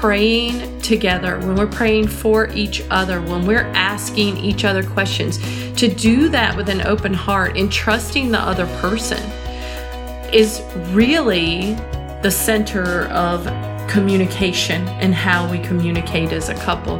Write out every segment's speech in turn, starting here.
praying together, when we're praying for each other, when we're asking each other questions, to do that with an open heart and trusting the other person is really the center of communication and how we communicate as a couple.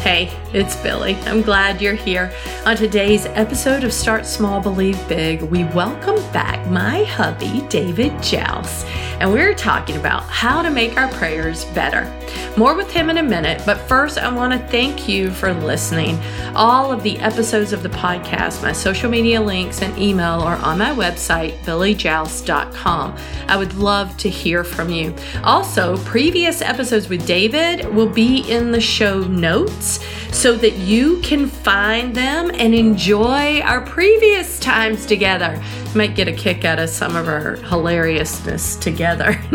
Hey, it's Billie. I'm glad you're here. On today's episode of Start Small, Believe Big, we welcome back my hubby, David Jauss, and we're talking about how to make our prayers better. More with him in a minute, but first, I want to thank you for listening. All of the episodes of the podcast, my social media links, and email are on my website, billiejauss.com. I would love to hear from you. Also, previous episodes with David will be in the show notes so that you can find them and enjoy our previous times together. Might get a kick out of some of our hilariousness together.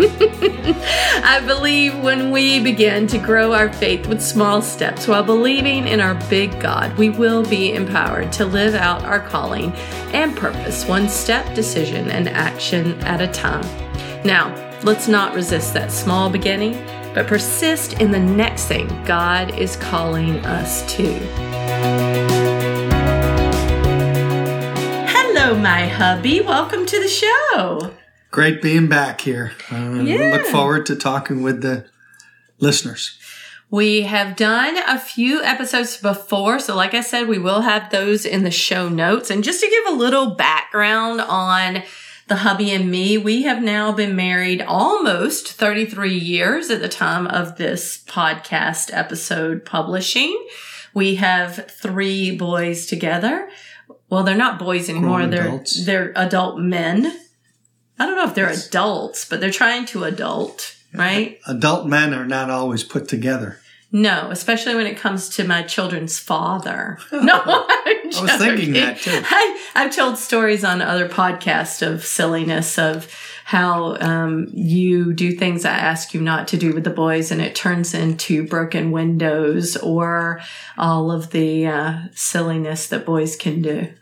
I believe when we begin to grow our faith with small steps while believing in our big God, we will be empowered to live out our calling and purpose one step, decision, and action at a time. Now, let's not resist that small beginning but persist in the next thing God is calling us to. Hello, my hubby. Welcome to the show. Great being back here. Uh, yeah. Look forward to talking with the listeners. We have done a few episodes before. So, like I said, we will have those in the show notes. And just to give a little background on the hubby and me, we have now been married almost 33 years at the time of this podcast episode publishing. We have three boys together. Well, they're not boys anymore. they're they're adult men. I don't know if they're yes. adults, but they're trying to adult, right? Adult men are not always put together. No, especially when it comes to my children's father. No, I was thinking that too. I, have told stories on other podcasts of silliness of how um, you do things I ask you not to do with the boys, and it turns into broken windows or all of the uh, silliness that boys can do.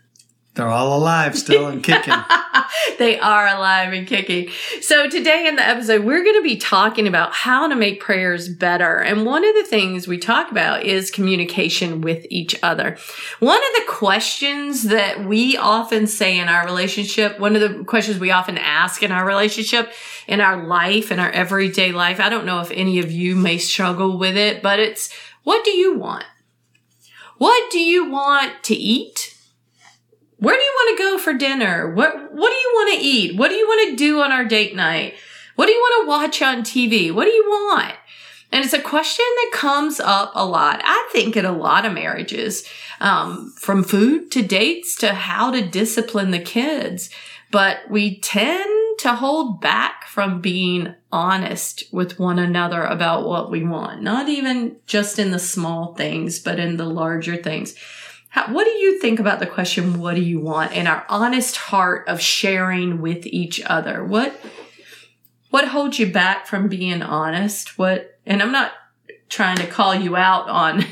They're all alive still and kicking. they are alive and kicking. So today in the episode, we're going to be talking about how to make prayers better. And one of the things we talk about is communication with each other. One of the questions that we often say in our relationship, one of the questions we often ask in our relationship, in our life, in our everyday life, I don't know if any of you may struggle with it, but it's, what do you want? What do you want to eat? Where do you want to go for dinner? What what do you want to eat? What do you want to do on our date night? What do you want to watch on TV? What do you want? And it's a question that comes up a lot. I think in a lot of marriages, um, from food to dates to how to discipline the kids. But we tend to hold back from being honest with one another about what we want. Not even just in the small things, but in the larger things. How, what do you think about the question, what do you want? And our honest heart of sharing with each other. What, what holds you back from being honest? What, and I'm not trying to call you out on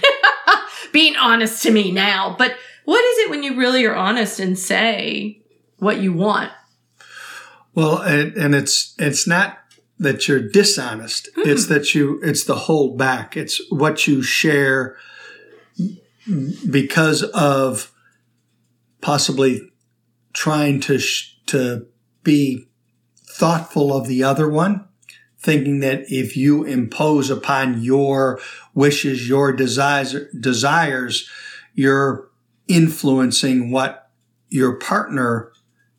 being honest to me now, but what is it when you really are honest and say what you want? Well, and, and it's, it's not that you're dishonest. Mm. It's that you, it's the hold back. It's what you share because of possibly trying to sh- to be thoughtful of the other one thinking that if you impose upon your wishes your desires desires you're influencing what your partner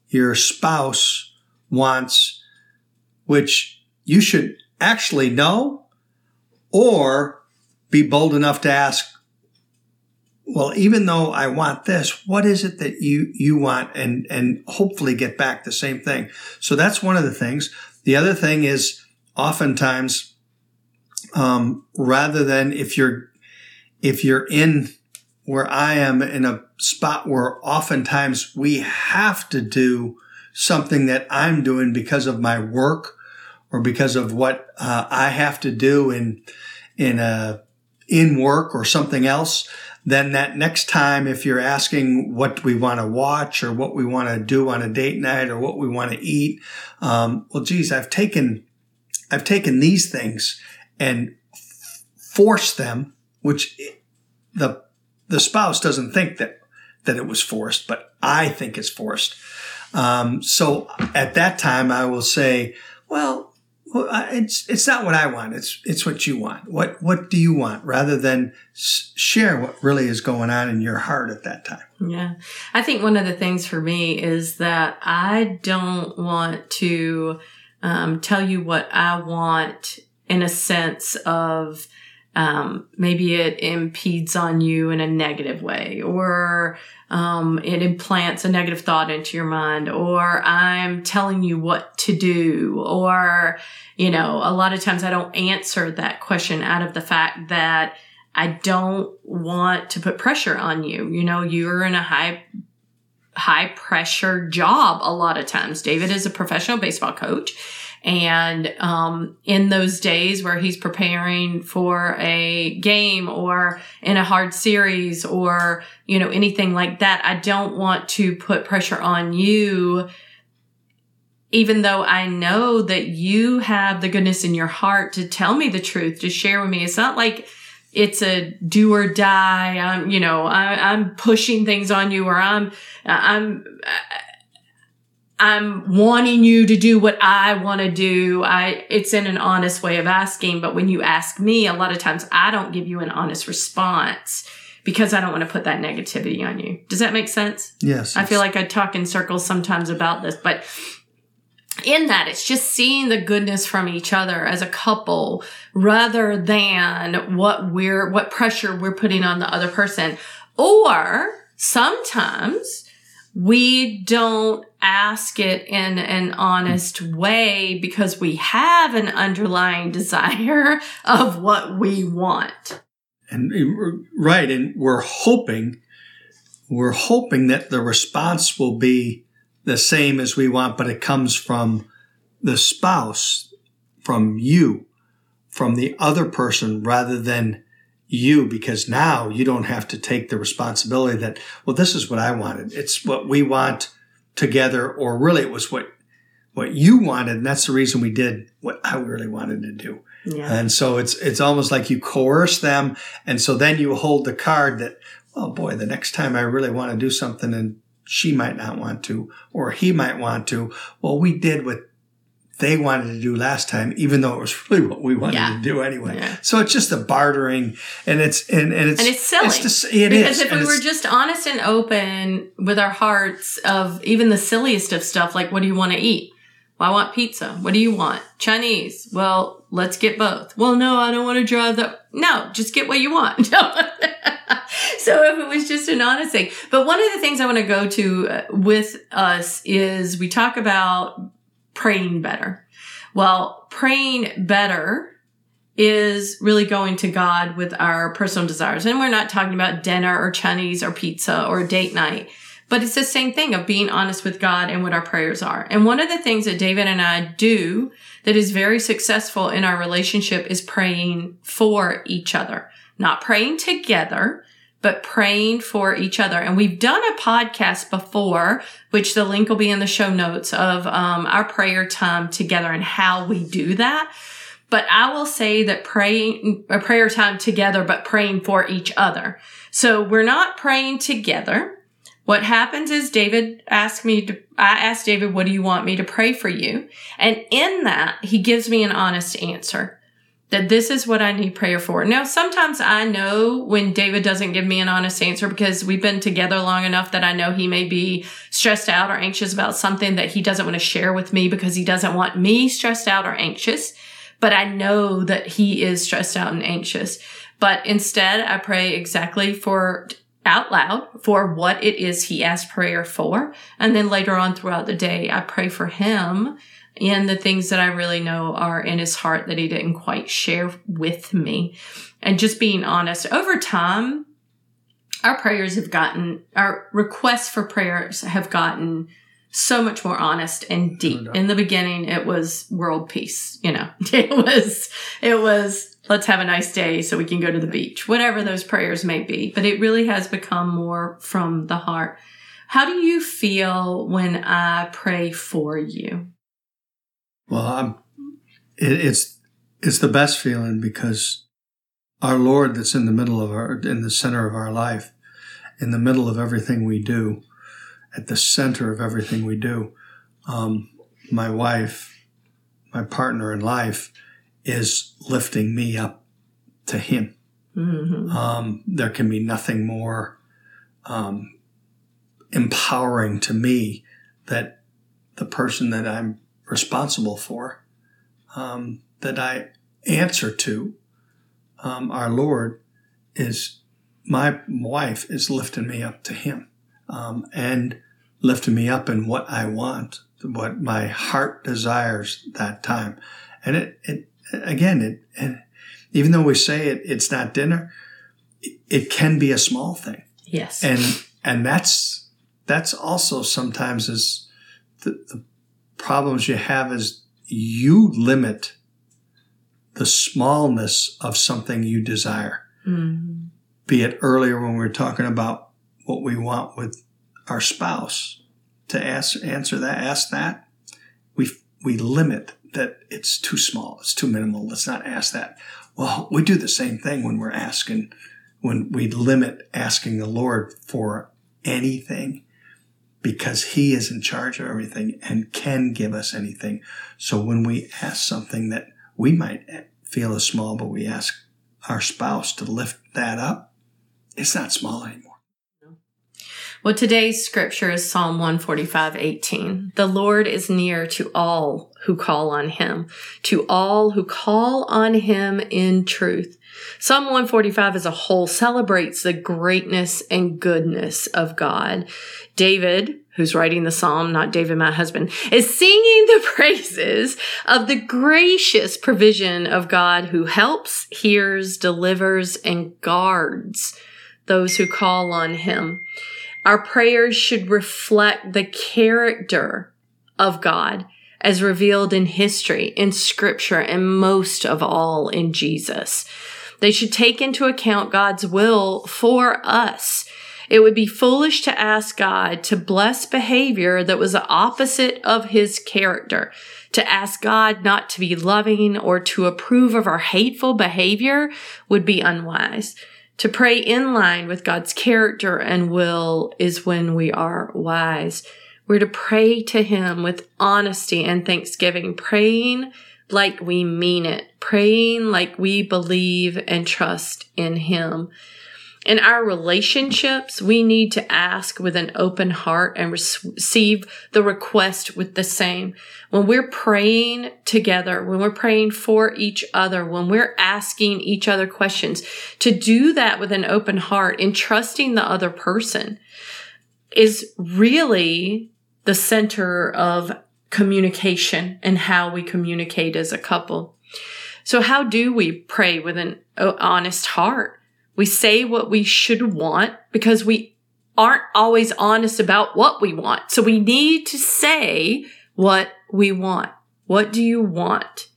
your spouse wants which you should actually know or be bold enough to ask well, even though I want this, what is it that you, you want? And, and hopefully get back the same thing. So that's one of the things. The other thing is oftentimes, um, rather than if you're, if you're in where I am in a spot where oftentimes we have to do something that I'm doing because of my work or because of what uh, I have to do in, in a, in work or something else then that next time, if you're asking what we want to watch or what we want to do on a date night or what we want to eat, um, well, geez, I've taken, I've taken these things and forced them, which the the spouse doesn't think that that it was forced, but I think it's forced. Um, so at that time, I will say, well, it's it's not what I want. It's it's what you want. What what do you want? Rather than share what really is going on in your heart at that time. Yeah, I think one of the things for me is that I don't want to um, tell you what I want in a sense of um, maybe it impedes on you in a negative way or um, it implants a negative thought into your mind or i'm telling you what to do or you know a lot of times i don't answer that question out of the fact that i don't want to put pressure on you. You know you're in a high high pressure job a lot of times. David is a professional baseball coach and um, in those days where he's preparing for a game or in a hard series or, you know, anything like that, I don't want to put pressure on you even though I know that you have the goodness in your heart to tell me the truth, to share with me. It's not like it's a do or die. I'm, you know, I, am pushing things on you or I'm, I'm, I'm wanting you to do what I want to do. I, it's in an honest way of asking. But when you ask me, a lot of times I don't give you an honest response because I don't want to put that negativity on you. Does that make sense? Yes. I feel like I talk in circles sometimes about this, but in that, it's just seeing the goodness from each other as a couple rather than what we're, what pressure we're putting on the other person. Or sometimes we don't ask it in an honest way because we have an underlying desire of what we want. And eh, right, and we're hoping we're hoping that the response will be the same as we want, but it comes from the spouse, from you, from the other person rather than you because now you don't have to take the responsibility that, well, this is what I wanted. It's what we want together, or really it was what, what you wanted. And that's the reason we did what I really wanted to do. Yeah. And so it's, it's almost like you coerce them. And so then you hold the card that, oh boy, the next time I really want to do something and she might not want to, or he might want to. Well, we did what they wanted to do last time, even though it was really what we wanted yeah. to do anyway. Yeah. So it's just a bartering, and it's and, and it's and it's silly. It's just, it because is, if we were just honest and open with our hearts of even the silliest of stuff, like what do you want to eat? Well, I want pizza. What do you want? Chinese. Well, let's get both. Well, no, I don't want to drive that. No, just get what you want. so if it was just an honest thing. But one of the things I want to go to uh, with us is we talk about praying better. Well, praying better is really going to God with our personal desires. And we're not talking about dinner or Chinese or pizza or date night, but it's the same thing of being honest with God and what our prayers are. And one of the things that David and I do that is very successful in our relationship is praying for each other, not praying together, but praying for each other. And we've done a podcast before, which the link will be in the show notes of um, our prayer time together and how we do that. But I will say that praying a prayer time together, but praying for each other. So we're not praying together. What happens is David asked me to, I asked David, what do you want me to pray for you? And in that, he gives me an honest answer that this is what I need prayer for. Now, sometimes I know when David doesn't give me an honest answer because we've been together long enough that I know he may be stressed out or anxious about something that he doesn't want to share with me because he doesn't want me stressed out or anxious. But I know that he is stressed out and anxious. But instead, I pray exactly for out loud for what it is he asked prayer for. And then later on throughout the day, I pray for him and the things that I really know are in his heart that he didn't quite share with me. And just being honest, over time, our prayers have gotten, our requests for prayers have gotten so much more honest and deep. In the beginning, it was world peace, you know, it was, it was, let's have a nice day so we can go to the beach, whatever those prayers may be. But it really has become more from the heart. How do you feel when I pray for you? Well, I'm, it, it's it's the best feeling because our Lord that's in the middle of our, in the center of our life, in the middle of everything we do, at the center of everything we do. Um, my wife, my partner in life, is lifting me up to Him. Mm-hmm. Um, there can be nothing more um, empowering to me that the person that I'm responsible for, um, that I answer to, um, our Lord, is my wife is lifting me up to Him um, and lifting me up in what I want, what my heart desires that time. And it, it again, it, it even though we say it, it's not dinner, it, it can be a small thing. Yes. And and that's that's also sometimes is the, the problems you have is you limit the smallness of something you desire. Mm-hmm. Be it earlier when we were talking about what we want with our spouse to ask, answer that, ask that. We, we limit that it's too small. It's too minimal. Let's not ask that. Well, we do the same thing when we're asking, when we limit asking the Lord for anything because he is in charge of everything and can give us anything. So when we ask something that we might feel is small, but we ask our spouse to lift that up, it's not small anymore. Well, today's scripture is Psalm 145, 18. The Lord is near to all who call on him, to all who call on him in truth. Psalm 145 as a whole celebrates the greatness and goodness of God. David, who's writing the psalm, not David, my husband, is singing the praises of the gracious provision of God who helps, hears, delivers, and guards those who call on him. Our prayers should reflect the character of God as revealed in history, in scripture, and most of all in Jesus. They should take into account God's will for us. It would be foolish to ask God to bless behavior that was the opposite of his character. To ask God not to be loving or to approve of our hateful behavior would be unwise. To pray in line with God's character and will is when we are wise. We're to pray to Him with honesty and thanksgiving, praying like we mean it, praying like we believe and trust in Him. In our relationships, we need to ask with an open heart and receive the request with the same. When we're praying together, when we're praying for each other, when we're asking each other questions, to do that with an open heart and trusting the other person is really the center of communication and how we communicate as a couple. So how do we pray with an uh, honest heart? We say what we should want because we aren't always honest about what we want. So we need to say what we want. What do you want?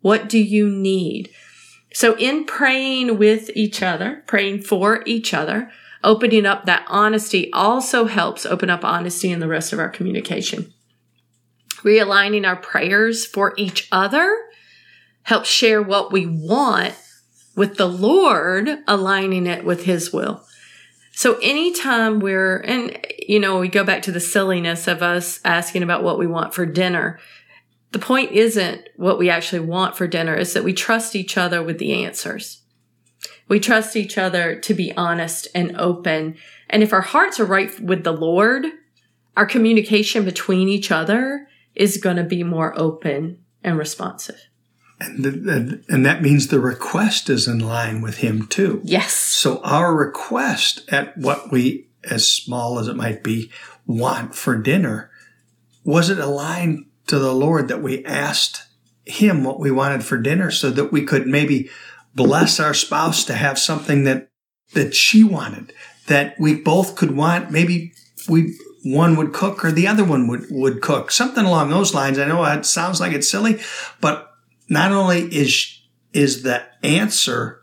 What do you need? So in praying with each other, praying for each other, opening up that honesty also helps open up honesty in the rest of our communication. Realigning our prayers for each other helps share what we want with the Lord aligning it with His will. So anytime we're, and you know, we go back to the silliness of us asking about what we want for dinner. The point isn't what we actually want for dinner, is that we trust each other with the answers. We trust each other to be honest and open. And if our hearts are right with the Lord, our communication between each other is going to be more open and responsive. And, the, and that means the request is in line with him too. Yes. So our request at what we, as small as it might be, want for dinner, was it aligned to the Lord that we asked him what we wanted for dinner so that we could maybe bless our spouse to have something that, that she wanted, that we both could want. Maybe we, one would cook or the other one would, would cook, something along those lines. I know it sounds like it's silly, but not only is is the answer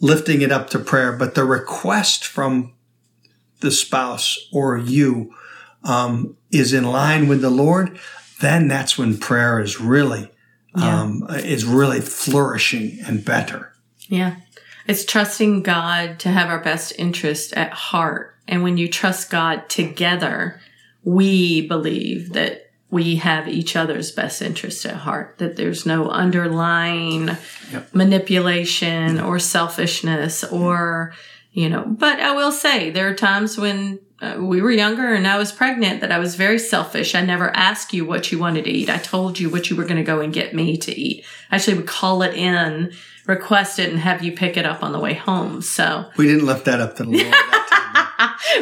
lifting it up to prayer, but the request from the spouse or you um, is in line with the Lord, then that's when prayer is really yeah. um, is really flourishing and better. Yeah. It's trusting God to have our best interest at heart. And when you trust God together, we believe that we have each other's best interest at heart, that there's no underlying Yep. manipulation or selfishness or, you know, but I will say there are times when uh, we were younger and I was pregnant that I was very selfish. I never asked you what you wanted to eat. I told you what you were going to go and get me to eat. I actually would call it in, request it, and have you pick it up on the way home. So We didn't lift that up to the Lord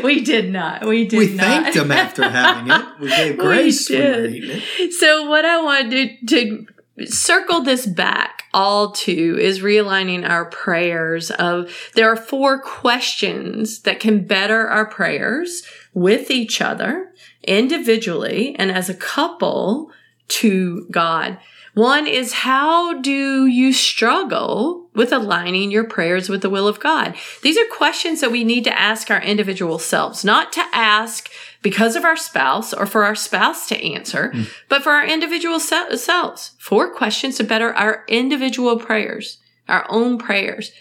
we did not. We did not. we not. thanked him after having it. We gave We grace when we did. it. So what I wanted to circle this back all to is realigning our prayers of there are four questions that can better our prayers with each other individually and as a couple to God. One is how do you struggle with aligning your prayers with the will of God? These are questions that we need to ask our individual selves, not to ask because of our spouse or for our spouse to answer, hmm. but for our individual se- selves. Four questions to better our individual prayers, our own prayers.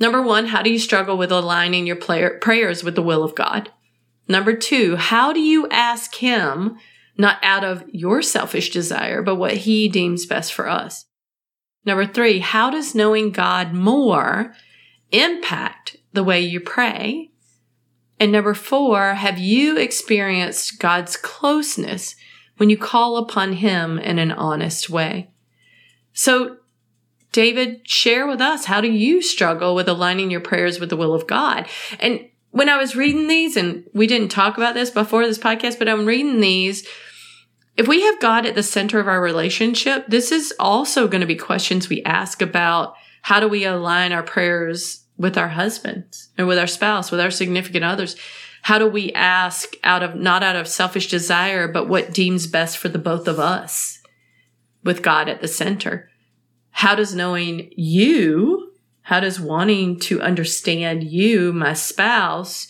Number one, how do you struggle with aligning your player, prayers with the will of God? Number two, how do you ask Him, not out of your selfish desire, but what He deems best for us? Number three, how does knowing God more impact the way you pray? And number four, have you experienced God's closeness when you call upon Him in an honest way? So, David, share with us how do you struggle with aligning your prayers with the will of God? And when I was reading these, and we didn't talk about this before this podcast, but I'm reading these. If we have God at the center of our relationship, this is also going to be questions we ask about how do we align our prayers with our husbands and with our spouse, with our significant others? How do we ask out of, not out of selfish desire, but what deems best for the both of us with God at the center? How does knowing you, how does wanting to understand you, my spouse,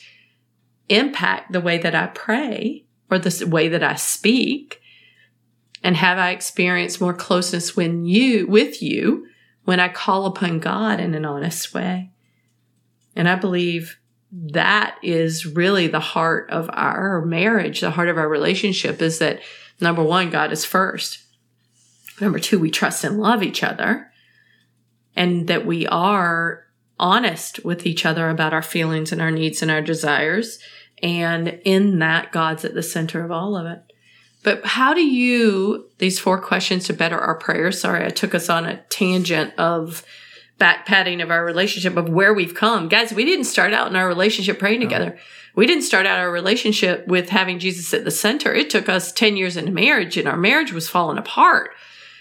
impact the way that I pray or the way that I speak? And have I experienced more closeness when you, with you, when I call upon God in an honest way? And I believe that is really the heart of our marriage, the heart of our relationship is that number one, God is first. Number two, we trust and love each other and that we are honest with each other about our feelings and our needs and our desires. And in that, God's at the center of all of it. But how do you, these four questions to better our prayers? Sorry, I took us on a tangent of back patting of our relationship of where we've come. Guys, we didn't start out in our relationship praying together. We didn't start out our relationship with having Jesus at the center. It took us 10 years into marriage and our marriage was falling apart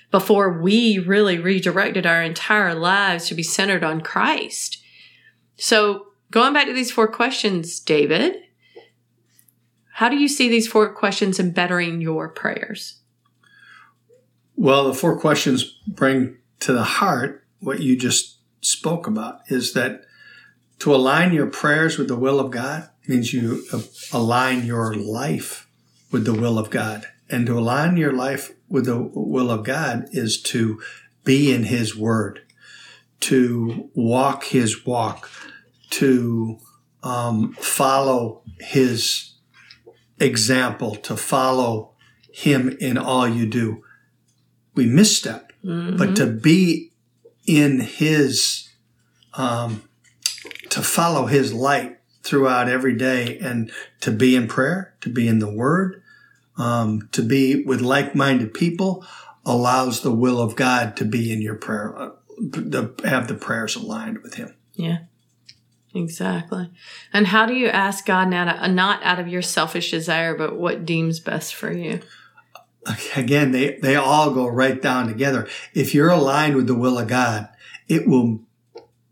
before we really redirected our entire lives to be centered on Christ. So going back to these four questions, David, how do you see these four questions in bettering your prayers? Well, the four questions bring to the heart what you just spoke about is that to align your prayers with the will of God means you align your life with the will of God. And to align your life with the will of God is to be in His Word, to walk His walk, to um, follow His example, to follow Him in all you do. We misstep, but to be in His, um, to follow His light throughout every day and to be in prayer, to be in the Word, um, to be with like-minded people allows the will of God to be in your prayer, uh, to have the prayers aligned with Him. Yeah, exactly. And how do you ask God now to, not out of your selfish desire, but what deems best for you? Again, they, they all go right down together. If you're aligned with the will of God, it will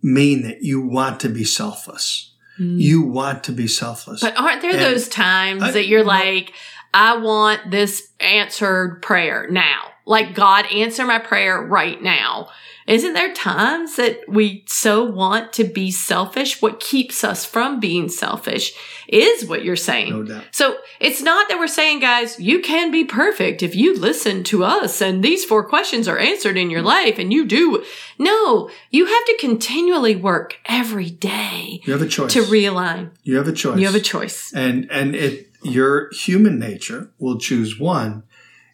mean that you want to be selfless. Hmm. You want to be selfless. But aren't there And those times I- that you're like, I want this answered prayer now. Like God answer my prayer right now. Isn't there times that we so want to be selfish? What keeps us from being selfish is what you're saying. No doubt. So it's not that we're saying, guys, you can be perfect if you listen to us and these four questions are answered in your life and you do. No, you have to continually work every day You have a choice. to realign. you have a choice. You have a choice. and and it your human nature will choose one.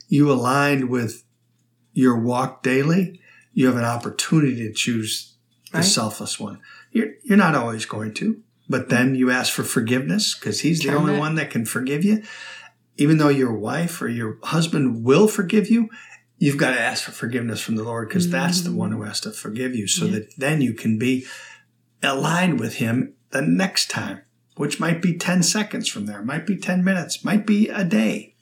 You aligned with your walk daily. You have an opportunity to choose the Right. selfless one. You're you're not always going to, but then you ask for forgiveness because he's the Turn only it. one that can forgive you. Even though your wife or your husband will forgive you, you've got to ask for forgiveness from the Lord because that's the one who mm. has to forgive you so Yeah. that then you can be aligned with him the next time, which might be 10 seconds from there, might be 10 minutes, might be a day.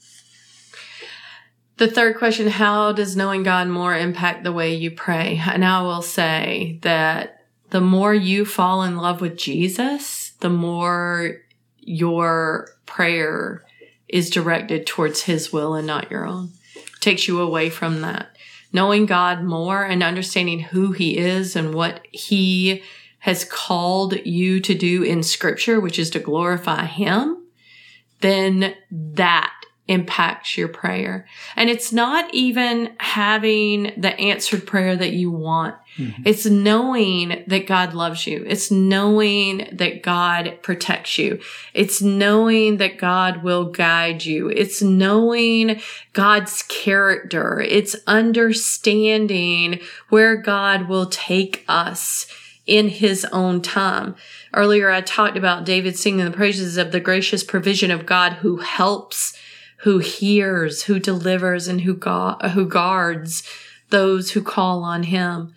The third question How does knowing God more impact the way you pray? And I will say that the more you fall in love with Jesus, the more your prayer is directed towards His will and not your own. takes you away from that. Knowing God more and understanding who He is and what He has called you to do in Scripture, which is to glorify Him, then that impacts your prayer. And it's not even having the answered prayer that you want. Mm-hmm. It's knowing that God loves you. It's knowing that God protects you. It's knowing that God will guide you. It's knowing God's character. It's understanding where God will take us in his own time. Earlier, I talked about David singing the praises of the gracious provision of God who helps, who hears, who delivers, and who, gu- who guards those who call on him.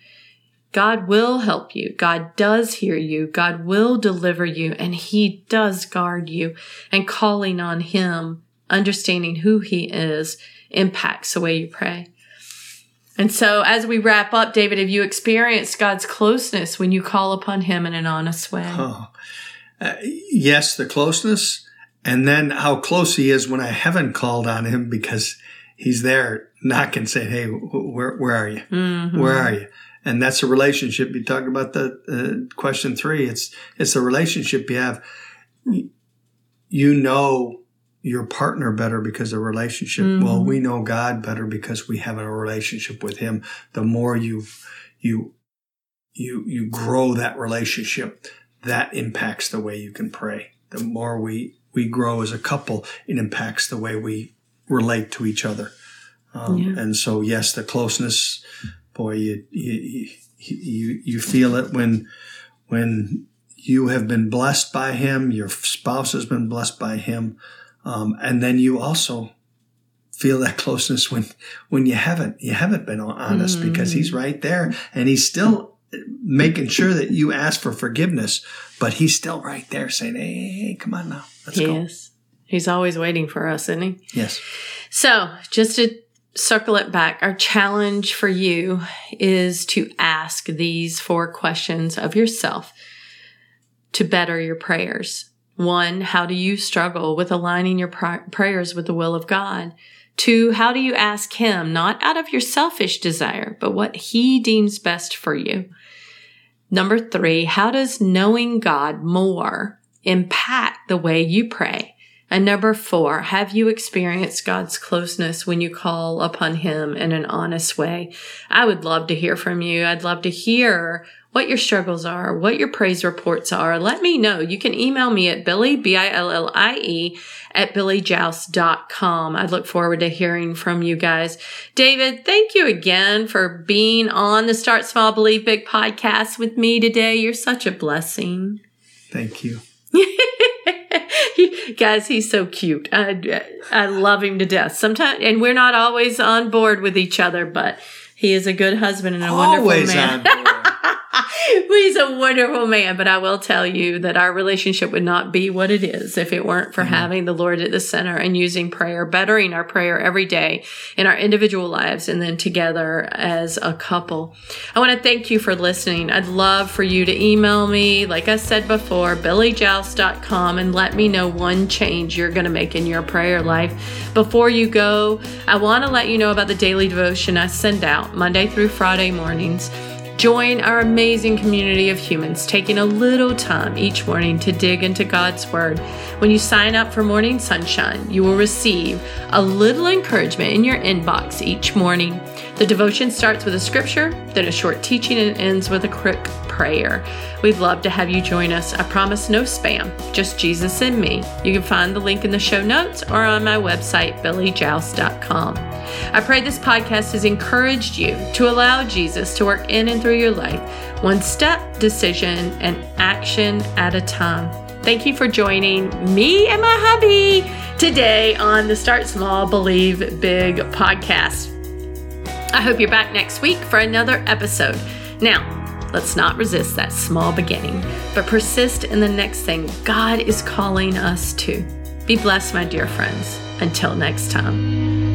God will help you. God does hear you. God will deliver you and he does guard you and calling on him, understanding who he is impacts the way you pray. And so as we wrap up, David, have you experienced God's closeness when you call upon him in an honest way? Oh, uh, yes, the closeness, and then how close he is when I haven't called on him because he's there knocking, saying, "Hey, where where are you? Mhm. Where are you?" And that's a relationship. You talked about the uh, question three. It's it's a relationship you have. You know your partner better because of relationship. Well, Mhm. we know God better because we have a relationship with Him. The more you you you you grow that relationship, that impacts the way you can pray. The more we we grow as a couple, it impacts the way we relate to each other. Um, Yeah. And so, yes, the closeness, boy, you you you you feel it when when you have been blessed by Him, your spouse has been blessed by Him, um, and then you also feel that closeness when when you haven't you haven't been honest because he's right there and he's still making sure that you ask for forgiveness but he's still right there saying hey, hey, hey, come on now let's He go is. He's always waiting for us, isn't he? yes So, just to circle it back, our challenge for you is to ask these four questions of yourself to better your prayers. One, how do you struggle with aligning your pri- prayers with the will of God? Two, how do you ask Him, not out of your selfish desire, but what He deems best for you? Number three, how does knowing God more impact the way you pray? And number four, have you experienced God's closeness when you call upon Him in an honest way? I would love to hear from you. I'd love to hear what your struggles are, what your praise reports are. Let me know. You can email me at Billie, B-I-L-L-I-E, at billiejauss.com. I look forward to hearing from you guys. David, thank you again for being on the Start Small, Believe Big podcast with me today. You're such a blessing. thank you He- guys, he's so cute. I, I love him to death. Sometimes, and we're not always on board with each other, but he is a good husband and a always wonderful man. He's a wonderful man, but I will tell you that our relationship would not be what it is if it weren't for mm-hmm. having the Lord at the center and using prayer, bettering our prayer every day in our individual lives and then together as a couple. I want to thank you for listening. I'd love for you to email me, like I said before, billiejauss.com and let me know one change you're going to make in your prayer life. Before you go, I want to let you know about the daily devotion I send out Monday through Friday mornings. Join our amazing community of humans taking a little time each morning to dig into God's Word. When you sign up for Morning Sonshine, you will receive a little encouragement in your inbox each morning. The devotion starts with a scripture, then a short teaching, and ends with a quick prayer. We'd love to have you join us. I promise no spam, just Jesus and me. You can find the link in the show notes or on my website, billiejauss.com. I pray this podcast has encouraged you to allow Jesus to work in and through your life, one step, decision, and action at a time. Thank you for joining me and my hubby today on the Start Small, Believe Big podcast. I hope you're back next week for another episode. Now, let's not resist that small beginning, but persist in the next thing God is calling us to. Be blessed, my dear friends. Until next time.